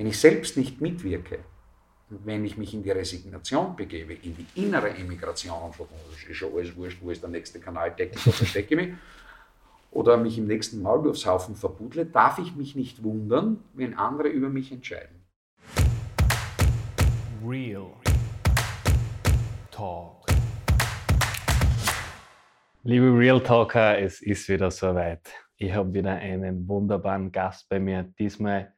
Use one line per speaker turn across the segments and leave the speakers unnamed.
Wenn ich selbst nicht mitwirke, wenn ich mich in die Resignation begebe, in die innere Emigration und sage, ist schon alles wurscht, wo ist der nächste Kanaldeckel, da verstecke ich mich, oder mich im nächsten Maulwurfshaufen verbudle, darf ich mich nicht wundern, wenn andere über mich entscheiden. Real
Talk. Liebe Real Talker, es ist wieder soweit. Ich habe wieder einen wunderbaren Gast bei mir. Diesmal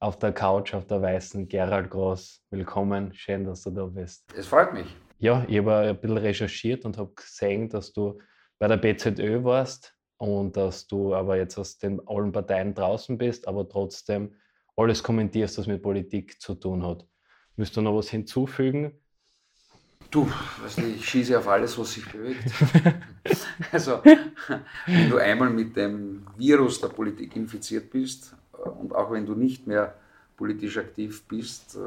auf der Couch, auf der weißen Gerald Groß. Willkommen, schön, dass du da bist.
Es freut mich.
Ja, ich habe ein bisschen recherchiert und habe gesehen, dass du bei der BZÖ warst und dass du aber jetzt aus den allen Parteien draußen bist, aber trotzdem alles kommentierst, was mit Politik zu tun hat. Müsst du noch was hinzufügen?
Du, weißt du, ich schieße auf alles, was sich bewegt. also, wenn du einmal mit dem Virus der Politik infiziert bist, und auch wenn du nicht mehr politisch aktiv bist, äh,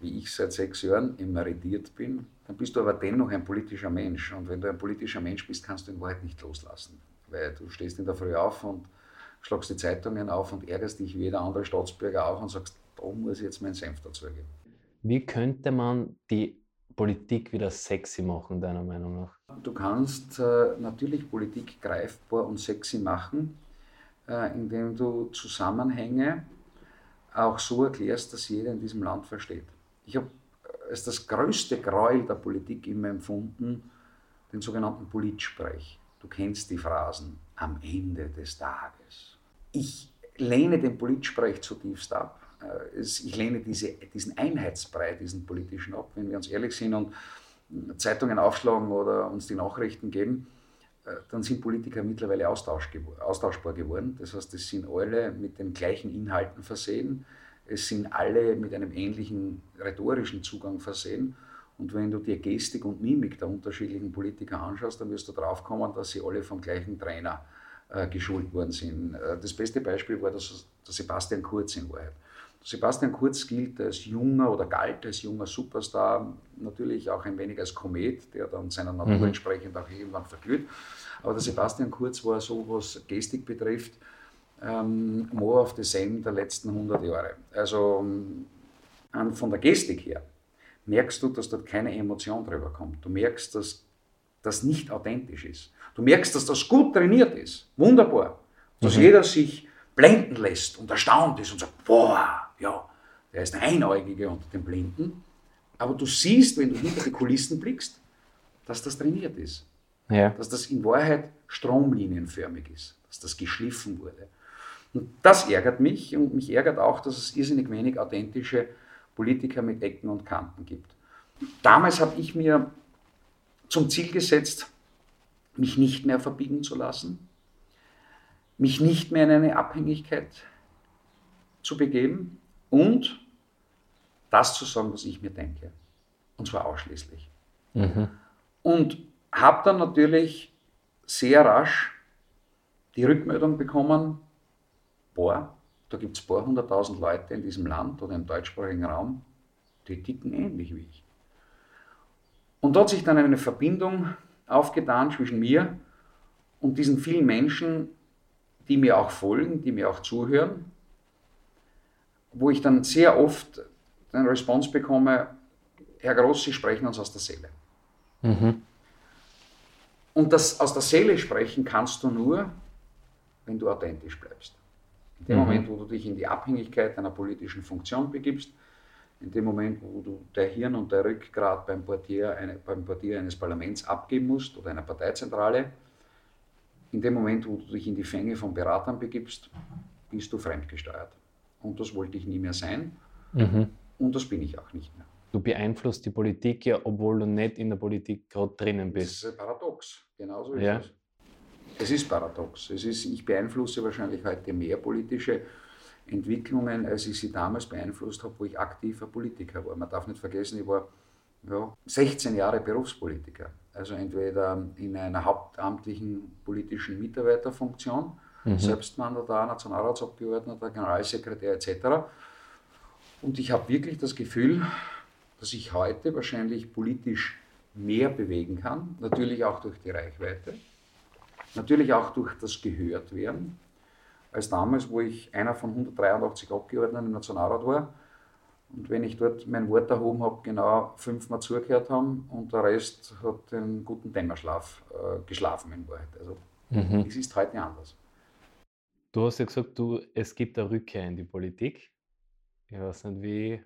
wie ich seit sechs Jahren emeritiert bin, dann bist du aber dennoch ein politischer Mensch. Und wenn du ein politischer Mensch bist, kannst du in Wahrheit nicht loslassen. Weil du stehst in der Früh auf und schlagst die Zeitungen auf und ärgerst dich wie jeder andere Staatsbürger auch und sagst, da muss ich jetzt meinen Senf dazugeben.
Wie könnte man die Politik wieder sexy machen, deiner Meinung nach?
Du kannst äh, natürlich Politik greifbar und sexy machen, indem du Zusammenhänge auch so erklärst, dass jeder in diesem Land versteht. Ich habe als das größte Gräuel der Politik immer empfunden, den sogenannten Politsprech. Du kennst die Phrasen am Ende des Tages. Ich lehne den Politsprech zutiefst ab. Äh, ich lehne diese, diesen Einheitsbrei, diesen politischen ab, wenn wir uns ehrlich sind und Zeitungen aufschlagen oder uns die Nachrichten geben äh, dann sind Politiker mittlerweile austauschbar geworden. Das heißt, es sind alle mit den gleichen Inhalten versehen, es sind alle mit einem ähnlichen rhetorischen Zugang versehen. Und wenn du dir Gestik und Mimik der unterschiedlichen Politiker anschaust, dann wirst du drauf kommen, dass sie alle vom gleichen Trainer äh, geschult worden sind. Äh, das beste Beispiel war das, der Sebastian Kurz in Wahrheit. Sebastian Kurz gilt als junger oder galt als junger Superstar, natürlich auch ein wenig als Komet, der dann seiner Natur mhm. entsprechend auch irgendwann verglüht. Aber der Sebastian Kurz war so, was Gestik betrifft, ähm, more of the same der letzten 100 Jahre. Also ähm, von der Gestik her merkst du, dass dort keine Emotion drüber kommt. Du merkst, dass das nicht authentisch ist. Du merkst, dass das gut trainiert ist. Wunderbar. Dass mhm. jeder sich blenden lässt und erstaunt ist und sagt, boah, ja, der ist der Einäugige unter den Blinden. Aber du siehst, wenn du hinter die Kulissen blickst, dass das trainiert ist. Ja. Dass das in Wahrheit stromlinienförmig ist, dass das geschliffen wurde. Und das ärgert mich und mich ärgert auch, dass es irrsinnig wenig authentische Politiker mit Ecken und Kanten gibt. Damals habe ich mir zum Ziel gesetzt, mich nicht mehr verbiegen zu lassen, mich nicht mehr in eine Abhängigkeit zu begeben, und das zu sagen, was ich mir denke. Und zwar ausschließlich. Mhm. Und habe dann natürlich sehr rasch die Rückmeldung bekommen, boah, da gibt es ein paar hunderttausend Leute in diesem Land oder im deutschsprachigen Raum, die ticken ähnlich wie ich. Und da hat sich dann eine Verbindung aufgetan zwischen mir und diesen vielen Menschen, die mir auch folgen, die mir auch zuhören wo ich dann sehr oft den Response bekomme, Herr Groß, Sie sprechen uns aus der Seele. Mhm. Und das aus der Seele sprechen kannst du nur, wenn du authentisch bleibst. In dem mhm. Moment, wo du dich in die Abhängigkeit einer politischen Funktion begibst, in dem Moment, wo du der Hirn und der Rückgrat beim Portier, eine, beim Portier eines Parlaments abgeben musst oder einer Parteizentrale, in dem Moment, wo du dich in die Fänge von Beratern begibst, bist du fremdgesteuert. Und das wollte ich nie mehr sein. Mhm. Und das bin ich auch nicht mehr.
Du beeinflusst die Politik ja, obwohl du nicht in der Politik gerade drinnen bist.
Das ist ein Paradox. Genauso ist ja. es. Es ist paradox. Es ist, ich beeinflusse wahrscheinlich heute mehr politische Entwicklungen, als ich sie damals beeinflusst habe, wo ich aktiver Politiker war. Man darf nicht vergessen, ich war ja, 16 Jahre Berufspolitiker. Also entweder in einer hauptamtlichen politischen Mitarbeiterfunktion mhm. Selbstmandatar, Nationalratsabgeordneter, Generalsekretär etc. Und ich habe wirklich das Gefühl, dass ich heute wahrscheinlich politisch mehr bewegen kann, natürlich auch durch die Reichweite, natürlich auch durch das Gehörtwerden, als damals, wo ich einer von 183 Abgeordneten im Nationalrat war Und wenn ich dort mein Wort erhoben habe, genau fünfmal zugehört haben und der Rest hat den guten Dämmerschlaf äh, geschlafen in Wahrheit. Also mhm. es ist heute anders.
Du hast ja gesagt, du, es gibt eine Rückkehr in die Politik. Ich weiß nicht, wie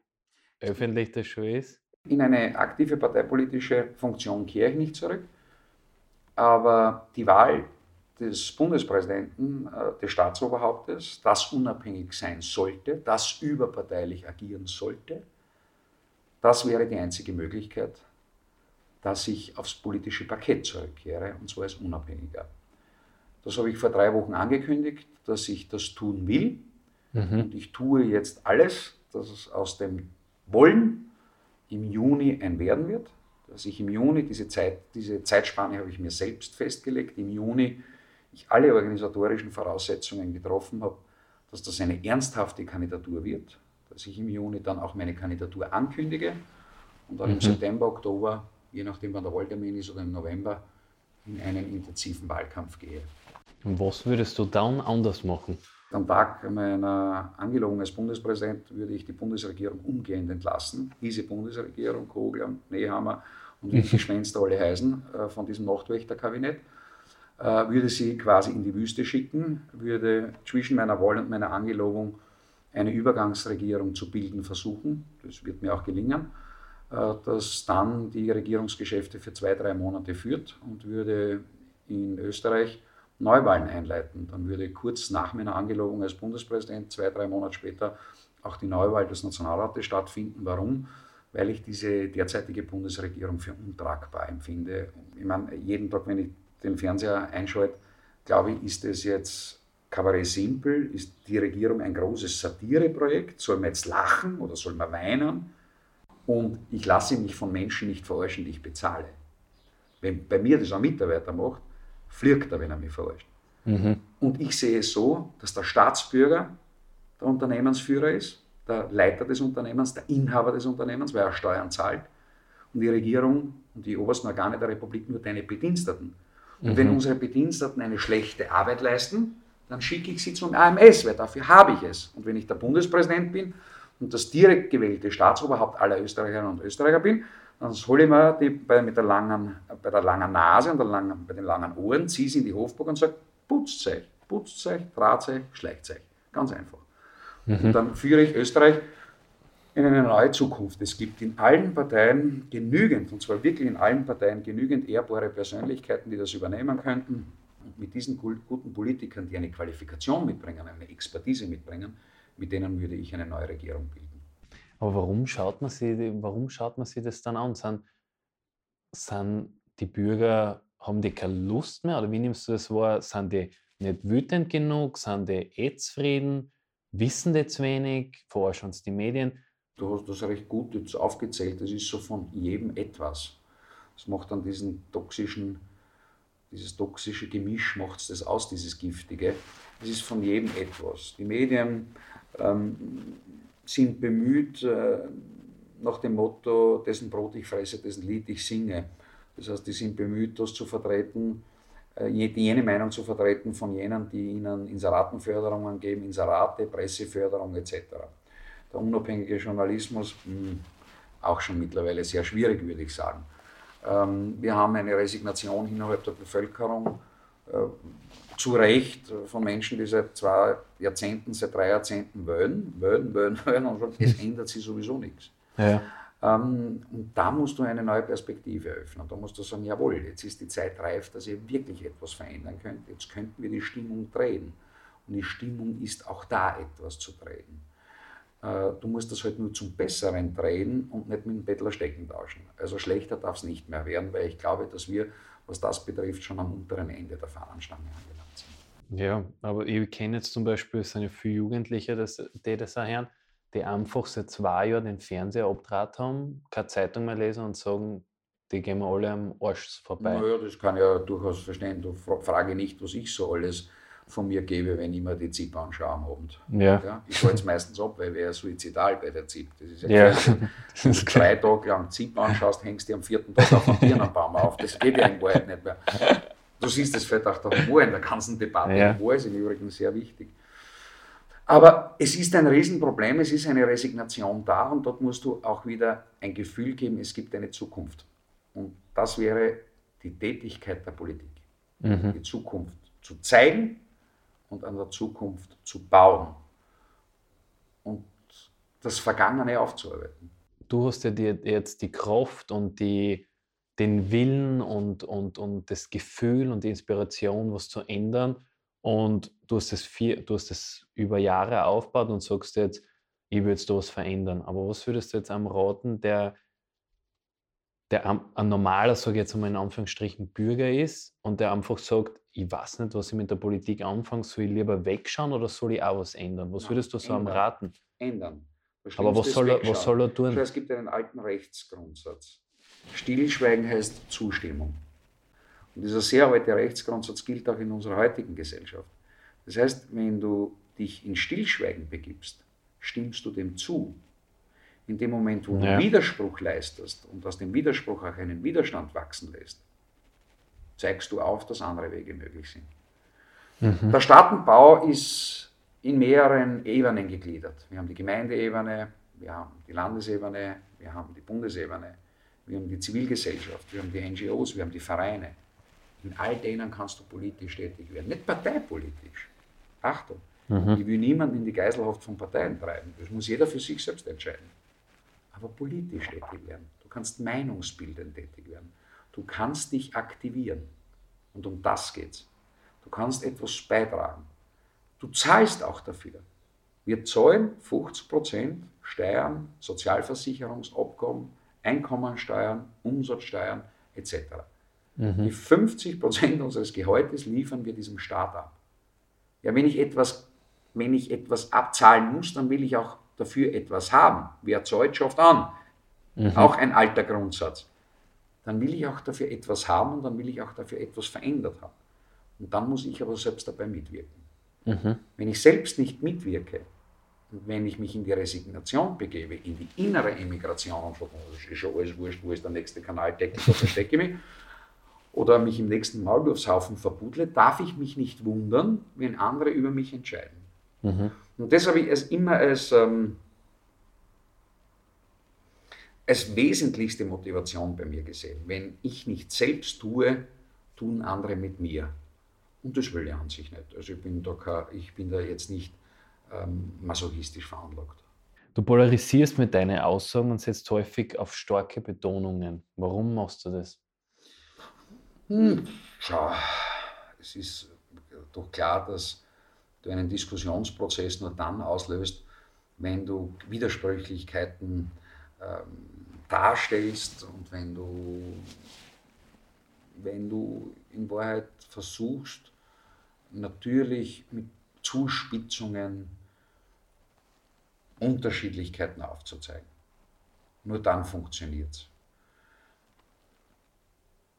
öffentlich das schon ist.
In eine aktive parteipolitische Funktion kehre ich nicht zurück. Aber die Wahl des Bundespräsidenten, äh, des Staatsoberhauptes, das unabhängig sein sollte, das überparteilich agieren sollte, das wäre die einzige Möglichkeit, dass ich aufs politische Parkett zurückkehre, und zwar als Unabhängiger. Das habe ich vor drei Wochen angekündigt, dass ich das tun will. Mhm. Und ich tue jetzt alles, dass es aus dem Wollen im Juni ein Werden wird. Dass ich im Juni, diese, Zeit, diese Zeitspanne habe ich mir selbst festgelegt, im Juni ich alle organisatorischen Voraussetzungen getroffen habe, dass das eine ernsthafte Kandidatur wird, dass ich im Juni dann auch meine Kandidatur ankündige und dann mhm. im September, Oktober, je nachdem wann der Wahltermin ist oder im November, in einen intensiven Wahlkampf gehe.
Und was würdest du dann anders machen?
Am Tag meiner Angelobung als Bundespräsident würde ich die Bundesregierung umgehend entlassen. Diese Bundesregierung, Kogler, Nehammer und wie die Gespenster alle heißen, äh, von diesem Nachtwächterkabinett. Äh, würde sie quasi in die Wüste schicken, würde zwischen meiner Wahl und meiner Angelobung eine Übergangsregierung zu bilden versuchen. Das wird mir auch gelingen, äh, dass dann die Regierungsgeschäfte für zwei, drei Monate führt und würde in Österreich Neuwahlen einleiten. Dann würde kurz nach meiner Angelobung als Bundespräsident, zwei, drei Monate später, auch die Neuwahl des Nationalrates stattfinden. Warum? Weil ich diese derzeitige Bundesregierung für untragbar empfinde. Ich meine, jeden Tag, wenn ich den Fernseher einschalte, glaube ich, ist es jetzt Kabarett simpel, ist die Regierung ein großes Satireprojekt, soll man jetzt lachen oder soll man weinen? Und ich lasse mich von Menschen nicht verarschen, die ich bezahle. Wenn bei mir das ein Mitarbeiter macht, fliegt er, wenn er mich verarscht. Mhm. Und ich sehe es so, dass der Staatsbürger der Unternehmensführer ist, der Leiter des Unternehmens, der Inhaber des Unternehmens, weil er Steuern zahlt, und die Regierung und die obersten Organe der Republik nur deine Bediensteten. Und mhm. wenn unsere Bediensteten eine schlechte Arbeit leisten, dann schicke ich sie zum AMS, weil dafür habe ich es. Und wenn ich der Bundespräsident bin und das direkt gewählte Staatsoberhaupt aller Österreicherinnen und Österreicher bin, dann hole ich mir die bei, mit der langen, bei der langen Nase und der langen, bei den langen Ohren, ziehe sie in die Hofburg und sage, putzt euch, putzt euch, draht euch, schleicht euch. Ganz einfach. Mhm. Und dann führe ich Österreich in eine neue Zukunft. Es gibt in allen Parteien genügend, und zwar wirklich in allen Parteien genügend ehrbare Persönlichkeiten, die das übernehmen könnten. Und mit diesen guten Politikern, die eine Qualifikation mitbringen, eine Expertise mitbringen, mit denen würde ich eine neue Regierung bilden.
Aber warum schaut man sich, warum schaut man sich das dann an? Sind, sind die Bürger, haben die keine Lust mehr? Oder wie nimmst du das wahr? Sind die nicht wütend genug? Sind die eh zufrieden? Wissen die zu wenig? Forschen uns die Medien?
Du hast das recht gut jetzt aufgezählt. Das ist so von jedem etwas. Das macht dann diesen toxischen, dieses toxische Gemisch macht das aus, dieses Giftige. Es ist von jedem etwas. Die Medien ähm, sind bemüht äh, nach dem Motto, dessen Brot ich fresse, dessen Lied ich singe. Das heißt, die sind bemüht, das zu vertreten, äh, jene Meinung zu vertreten von jenen, die ihnen Inseratenförderungen geben, Inserate, Presseförderung etc. Der unabhängige Journalismus, hm, auch schon mittlerweile sehr schwierig, würde ich sagen. Ähm, wir haben eine Resignation innerhalb der Bevölkerung. Äh, zu Recht von Menschen, die seit zwei Jahrzehnten, seit drei Jahrzehnten wählen, wählen, wählen, wählen und sagen, es ändert sich sowieso nichts. Ja. Ähm, und da musst du eine neue Perspektive öffnen. Da musst du sagen, jawohl, jetzt ist die Zeit reif, dass ihr wirklich etwas verändern könnt. Jetzt könnten wir die Stimmung drehen. Und die Stimmung ist auch da, etwas zu drehen. Äh, du musst das halt nur zum Besseren drehen und nicht mit dem Bettler stecken tauschen. Also schlechter darf es nicht mehr werden, weil ich glaube, dass wir, was das betrifft, schon am unteren Ende der Fahnenstange angelangt
ja, aber ich kenne jetzt zum Beispiel, es sind ja viele Jugendliche, das, die das auch hören, die einfach seit zwei Jahren den Fernseher abdraht haben, keine Zeitung mehr lesen und sagen, die gehen wir alle am Arsch vorbei.
Naja, das kann ja durchaus verstehen. Du frage nicht, was ich so alles von mir gebe, wenn ich mir die ZIP anschaue am Abend. Ja. ja ich schalte es meistens ab, weil wäre suizidal bei der ZIP. Das ist ja, ja. Wenn du drei Tage lang ZIP anschaust, hängst du am vierten Tag auf den Birnenbaum auf. Das geht ja in Wahrheit nicht mehr. Du siehst das vielleicht auch der Humor in der ganzen Debatte. Ja. Humor ist im Übrigen sehr wichtig. Aber es ist ein Riesenproblem, es ist eine Resignation da und dort musst du auch wieder ein Gefühl geben, es gibt eine Zukunft. Und das wäre die Tätigkeit der Politik. Mhm. Die Zukunft zu zeigen und an der Zukunft zu bauen und das Vergangene aufzuarbeiten.
Du hast ja dir jetzt die Kraft und die, den Willen und, und, und das Gefühl und die Inspiration, was zu ändern. Und du hast das, vier, du hast das über Jahre aufgebaut und sagst jetzt, ich will jetzt da was verändern. Aber was würdest du jetzt am raten, der der ein normaler, sage ich jetzt einmal in Anführungsstrichen, Bürger ist und der einfach sagt, ich weiß nicht, was ich mit der Politik anfange, soll ich lieber wegschauen oder soll ich auch was ändern? Was würdest du so am raten?
Ändern.
Aber was soll, er, was soll er tun?
Es gibt einen alten Rechtsgrundsatz. Stillschweigen heißt Zustimmung. Und dieser sehr alte Rechtsgrundsatz gilt auch in unserer heutigen Gesellschaft. Das heißt, wenn du dich in Stillschweigen begibst, stimmst du dem zu in dem Moment, wo ja. du Widerspruch leistest und aus dem Widerspruch auch einen Widerstand wachsen lässt, zeigst du auf, dass andere Wege möglich sind. Mhm. Der Staatenbau ist in mehreren Ebenen gegliedert. Wir haben die Gemeindeebene, wir haben die Landesebene, wir haben die Bundesebene, wir haben die Zivilgesellschaft, wir haben die NGOs, wir haben die Vereine. In all denen kannst du politisch tätig werden, nicht parteipolitisch. Achtung, mhm. ich will niemanden in die Geiselhaft von Parteien treiben. Das muss jeder für sich selbst entscheiden aber politisch tätig werden. Du kannst meinungsbildend tätig werden. Du kannst dich aktivieren. Und um das geht's. Du kannst etwas beitragen. Du zahlst auch dafür. Wir zahlen 50% Steuern, Sozialversicherungsabkommen, Einkommensteuern, Umsatzsteuern etc. Mhm. Die 50% unseres Gehaltes liefern wir diesem Staat ab. Ja, wenn ich etwas, wenn ich etwas abzahlen muss, dann will ich auch dafür etwas haben. Wer zahlt, schafft an. Mhm. Auch ein alter Grundsatz. Dann will ich auch dafür etwas haben und dann will ich auch dafür etwas verändert haben. Und dann muss ich aber selbst dabei mitwirken. Mhm. Wenn ich selbst nicht mitwirke, und wenn ich mich in die Resignation begebe, in die innere Emigration und sage, das ist schon alles wurscht, wo ist der nächste Kanaldeckel, da verstecke ich mich, oder mich im nächsten Maulwurfshaufen verbudle, darf ich mich nicht wundern, wenn andere über mich entscheiden. Mhm. Und das habe ich als immer als, ähm, als wesentlichste Motivation bei mir gesehen. Wenn ich nicht selbst tue, tun andere mit mir. Und das will ich an sich nicht. Also ich bin da, kein, ich bin da jetzt nicht ähm, masochistisch veranlagt.
Du polarisierst mit deinen Aussagen und setzt häufig auf starke Betonungen. Warum machst du das?
Hm, schau, es ist doch klar, dass du einen Diskussionsprozess nur dann auslöst, wenn du Widersprüchlichkeiten ähm, darstellst und wenn du, wenn du in Wahrheit versuchst, natürlich mit Zuspitzungen Unterschiedlichkeiten aufzuzeigen. Nur dann funktioniert es.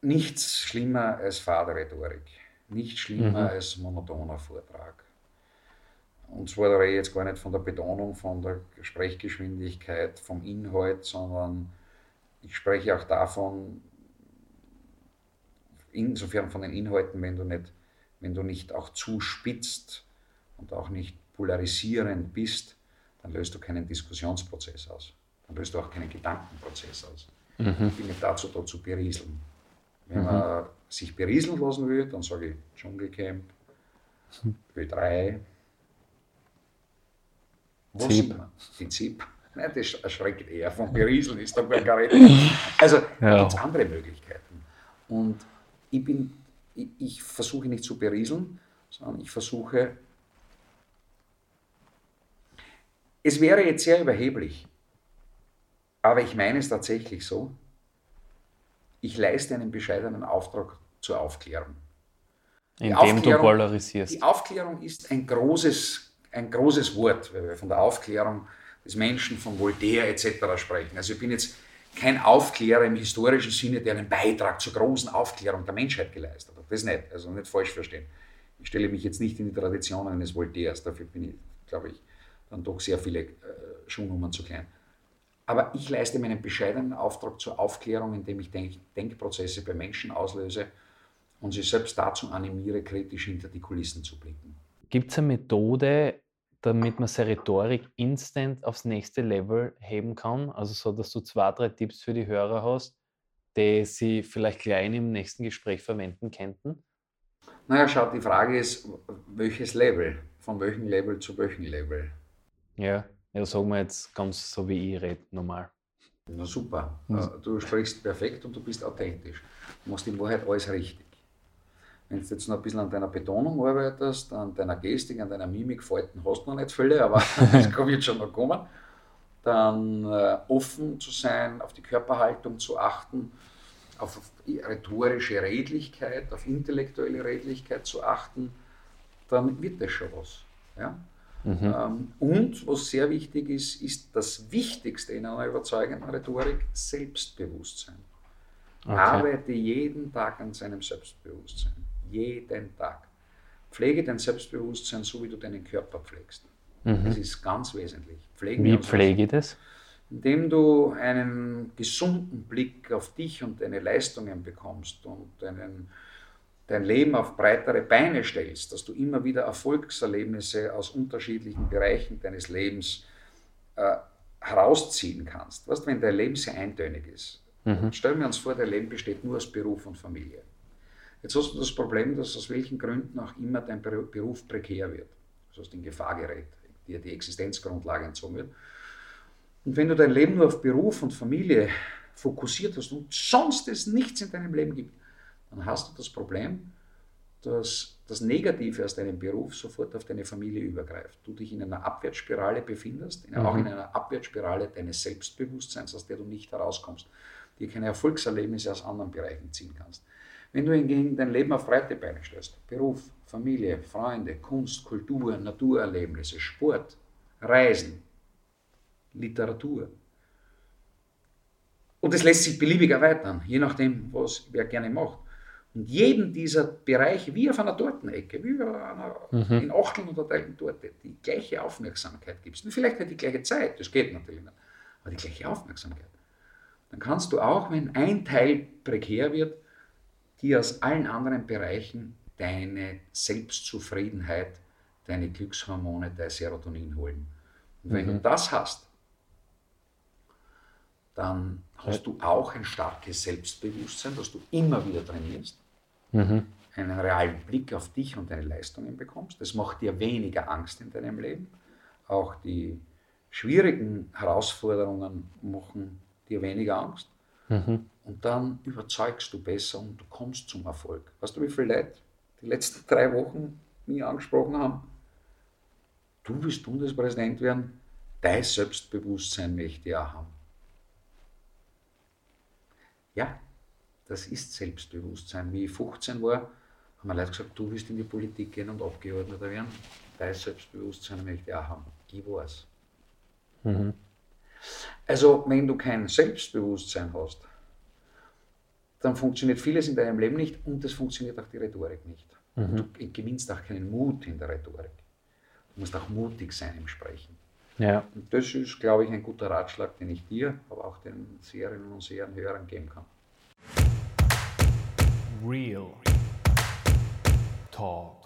Nichts schlimmer als Fahrrhetorik, nichts schlimmer mhm. als monotoner Vortrag. Und zwar rede ich jetzt gar nicht von der Betonung, von der Sprechgeschwindigkeit, vom Inhalt, sondern ich spreche auch davon, insofern von den Inhalten, wenn du nicht, wenn du nicht auch zuspitzt und auch nicht polarisierend bist, dann löst du keinen Diskussionsprozess aus. Dann löst du auch keinen Gedankenprozess aus. Mhm. Ich bin nicht dazu da zu berieseln. Wenn mhm. man sich berieseln lassen will, dann sage ich Dschungelcamp, Ö3, Zip. Die Zip. Nein, das erschreckt eher. Von Berieseln ist da gar nicht. Also, da gibt es andere Möglichkeiten. Und ich bin, ich, ich versuche nicht zu berieseln, sondern ich versuche, es wäre jetzt sehr überheblich, aber ich meine es tatsächlich so, ich leiste einen bescheidenen Auftrag zur Aufklärung.
Indem du polarisierst.
Die Aufklärung ist ein großes ein großes Wort, weil wir von der Aufklärung des Menschen, von Voltaire etc. sprechen. Also ich bin jetzt kein Aufklärer im historischen Sinne, der einen Beitrag zur großen Aufklärung der Menschheit geleistet hat. Das nicht, also nicht falsch verstehen. Ich stelle mich jetzt nicht in die Tradition eines Voltaires, dafür bin ich, glaube ich, dann doch sehr viele äh, Schuhnummern zu klein. Aber ich leiste meinen bescheidenen Auftrag zur Aufklärung, indem ich Denk Denkprozesse bei Menschen auslöse und sie selbst dazu animiere, kritisch hinter die Kulissen zu blicken.
Gibt es eine Methode, damit man seine Rhetorik instant aufs nächste Level heben kann? Also so, dass du zwei, drei Tipps für die Hörer hast, die sie vielleicht gleich im nächsten Gespräch verwenden könnten?
Naja, schau, die Frage ist, welches Level? Von welchem Level zu welchem Level?
Ja, ja sagen wir jetzt ganz so, wie ich rede, normal.
Na super. Mhm. Du sprichst perfekt und du bist authentisch. Du machst in Wahrheit alles richtig. Wenn du jetzt noch ein bisschen an deiner Betonung arbeitest, an deiner Gestik, an deiner Mimik, Falten hast du noch nicht viele, aber das kann jetzt schon noch kommen. Dann äh, offen zu sein, auf die Körperhaltung zu achten, auf rhetorische Redlichkeit, auf intellektuelle Redlichkeit zu achten, dann wird das schon was. Ja? Mhm. Ähm, und was sehr wichtig ist, ist das Wichtigste in einer überzeugenden Rhetorik, Selbstbewusstsein. Okay. Arbeite jeden Tag an seinem Selbstbewusstsein. Jeden Tag. Pflege dein Selbstbewusstsein so, wie du deinen Körper pflegst. Mhm. Das ist ganz wesentlich.
Pflegen wie pflege ich das?
indem du einen gesunden Blick auf dich und deine Leistungen bekommst und deinen, dein Leben auf breitere Beine stellst, dass du immer wieder Erfolgserlebnisse aus unterschiedlichen Bereichen deines Lebens äh, herausziehen kannst. Weißt, wenn dein Leben sehr eintönig ist, mhm. stellen wir uns vor, dein Leben besteht nur aus Beruf und Familie. Jetzt hast du das Problem, dass aus welchen Gründen auch immer dein Beruf prekär wird, also aus in Gefahr gerät, dir die Existenzgrundlage entzogen wird. Und wenn du dein Leben nur auf Beruf und Familie fokussiert hast und sonst es nichts in deinem Leben gibt, dann hast du das Problem, dass das Negative aus deinem Beruf sofort auf deine Familie übergreift. Du dich in einer Abwärtsspirale befindest, in, mhm. auch in einer Abwärtsspirale deines Selbstbewusstseins, aus der du nicht herauskommst, dir keine Erfolgserlebnisse aus anderen Bereichen ziehen kannst. Wenn du hingegen dein Leben auf breite Beine stellst, Beruf, Familie, Freunde, Kunst, Kultur, Naturerlebnisse, Sport, Reisen, Literatur. Und es lässt sich beliebig erweitern, je nachdem, was wer gerne macht. Und jedem dieser Bereiche, wie auf einer Tortenecke, wie auf einer, mhm. in Achteln unterteilten Torte, die gleiche Aufmerksamkeit gibst. Und vielleicht nicht die gleiche Zeit, das geht natürlich nicht, aber die gleiche Aufmerksamkeit. Dann kannst du auch, wenn ein Teil prekär wird, dir aus allen anderen Bereichen deine Selbstzufriedenheit, deine Glückshormone, dein Serotonin holen. Und wenn mhm. du das hast, dann hast du auch ein starkes Selbstbewusstsein, das du immer wieder trainierst, mhm. einen realen Blick auf dich und deine Leistungen bekommst. Das macht dir weniger Angst in deinem Leben. Auch die schwierigen Herausforderungen machen dir weniger Angst. Mhm. Und dann überzeugst du besser und du kommst zum Erfolg. Weißt du, wie viele Leute die letzten drei Wochen mich angesprochen haben? Du willst Bundespräsident werden, dein Selbstbewusstsein möchte ich auch haben. Ja, das ist Selbstbewusstsein. Wie ich 15 war, haben mir Leute gesagt, du willst in die Politik gehen und Abgeordneter werden. Dein Selbstbewusstsein möchte ich auch haben. Ich weiß. Mhm. Also, wenn du kein Selbstbewusstsein hast, dann funktioniert vieles in deinem Leben nicht und es funktioniert auch die Rhetorik nicht. Mhm. Du gewinnst auch keinen Mut in der Rhetorik. Du musst auch mutig sein im Sprechen. Ja. Und das ist, glaube ich, ein guter Ratschlag, den ich dir, aber auch den Seherinnen und Sehern, Hörern geben kann. Real Talk.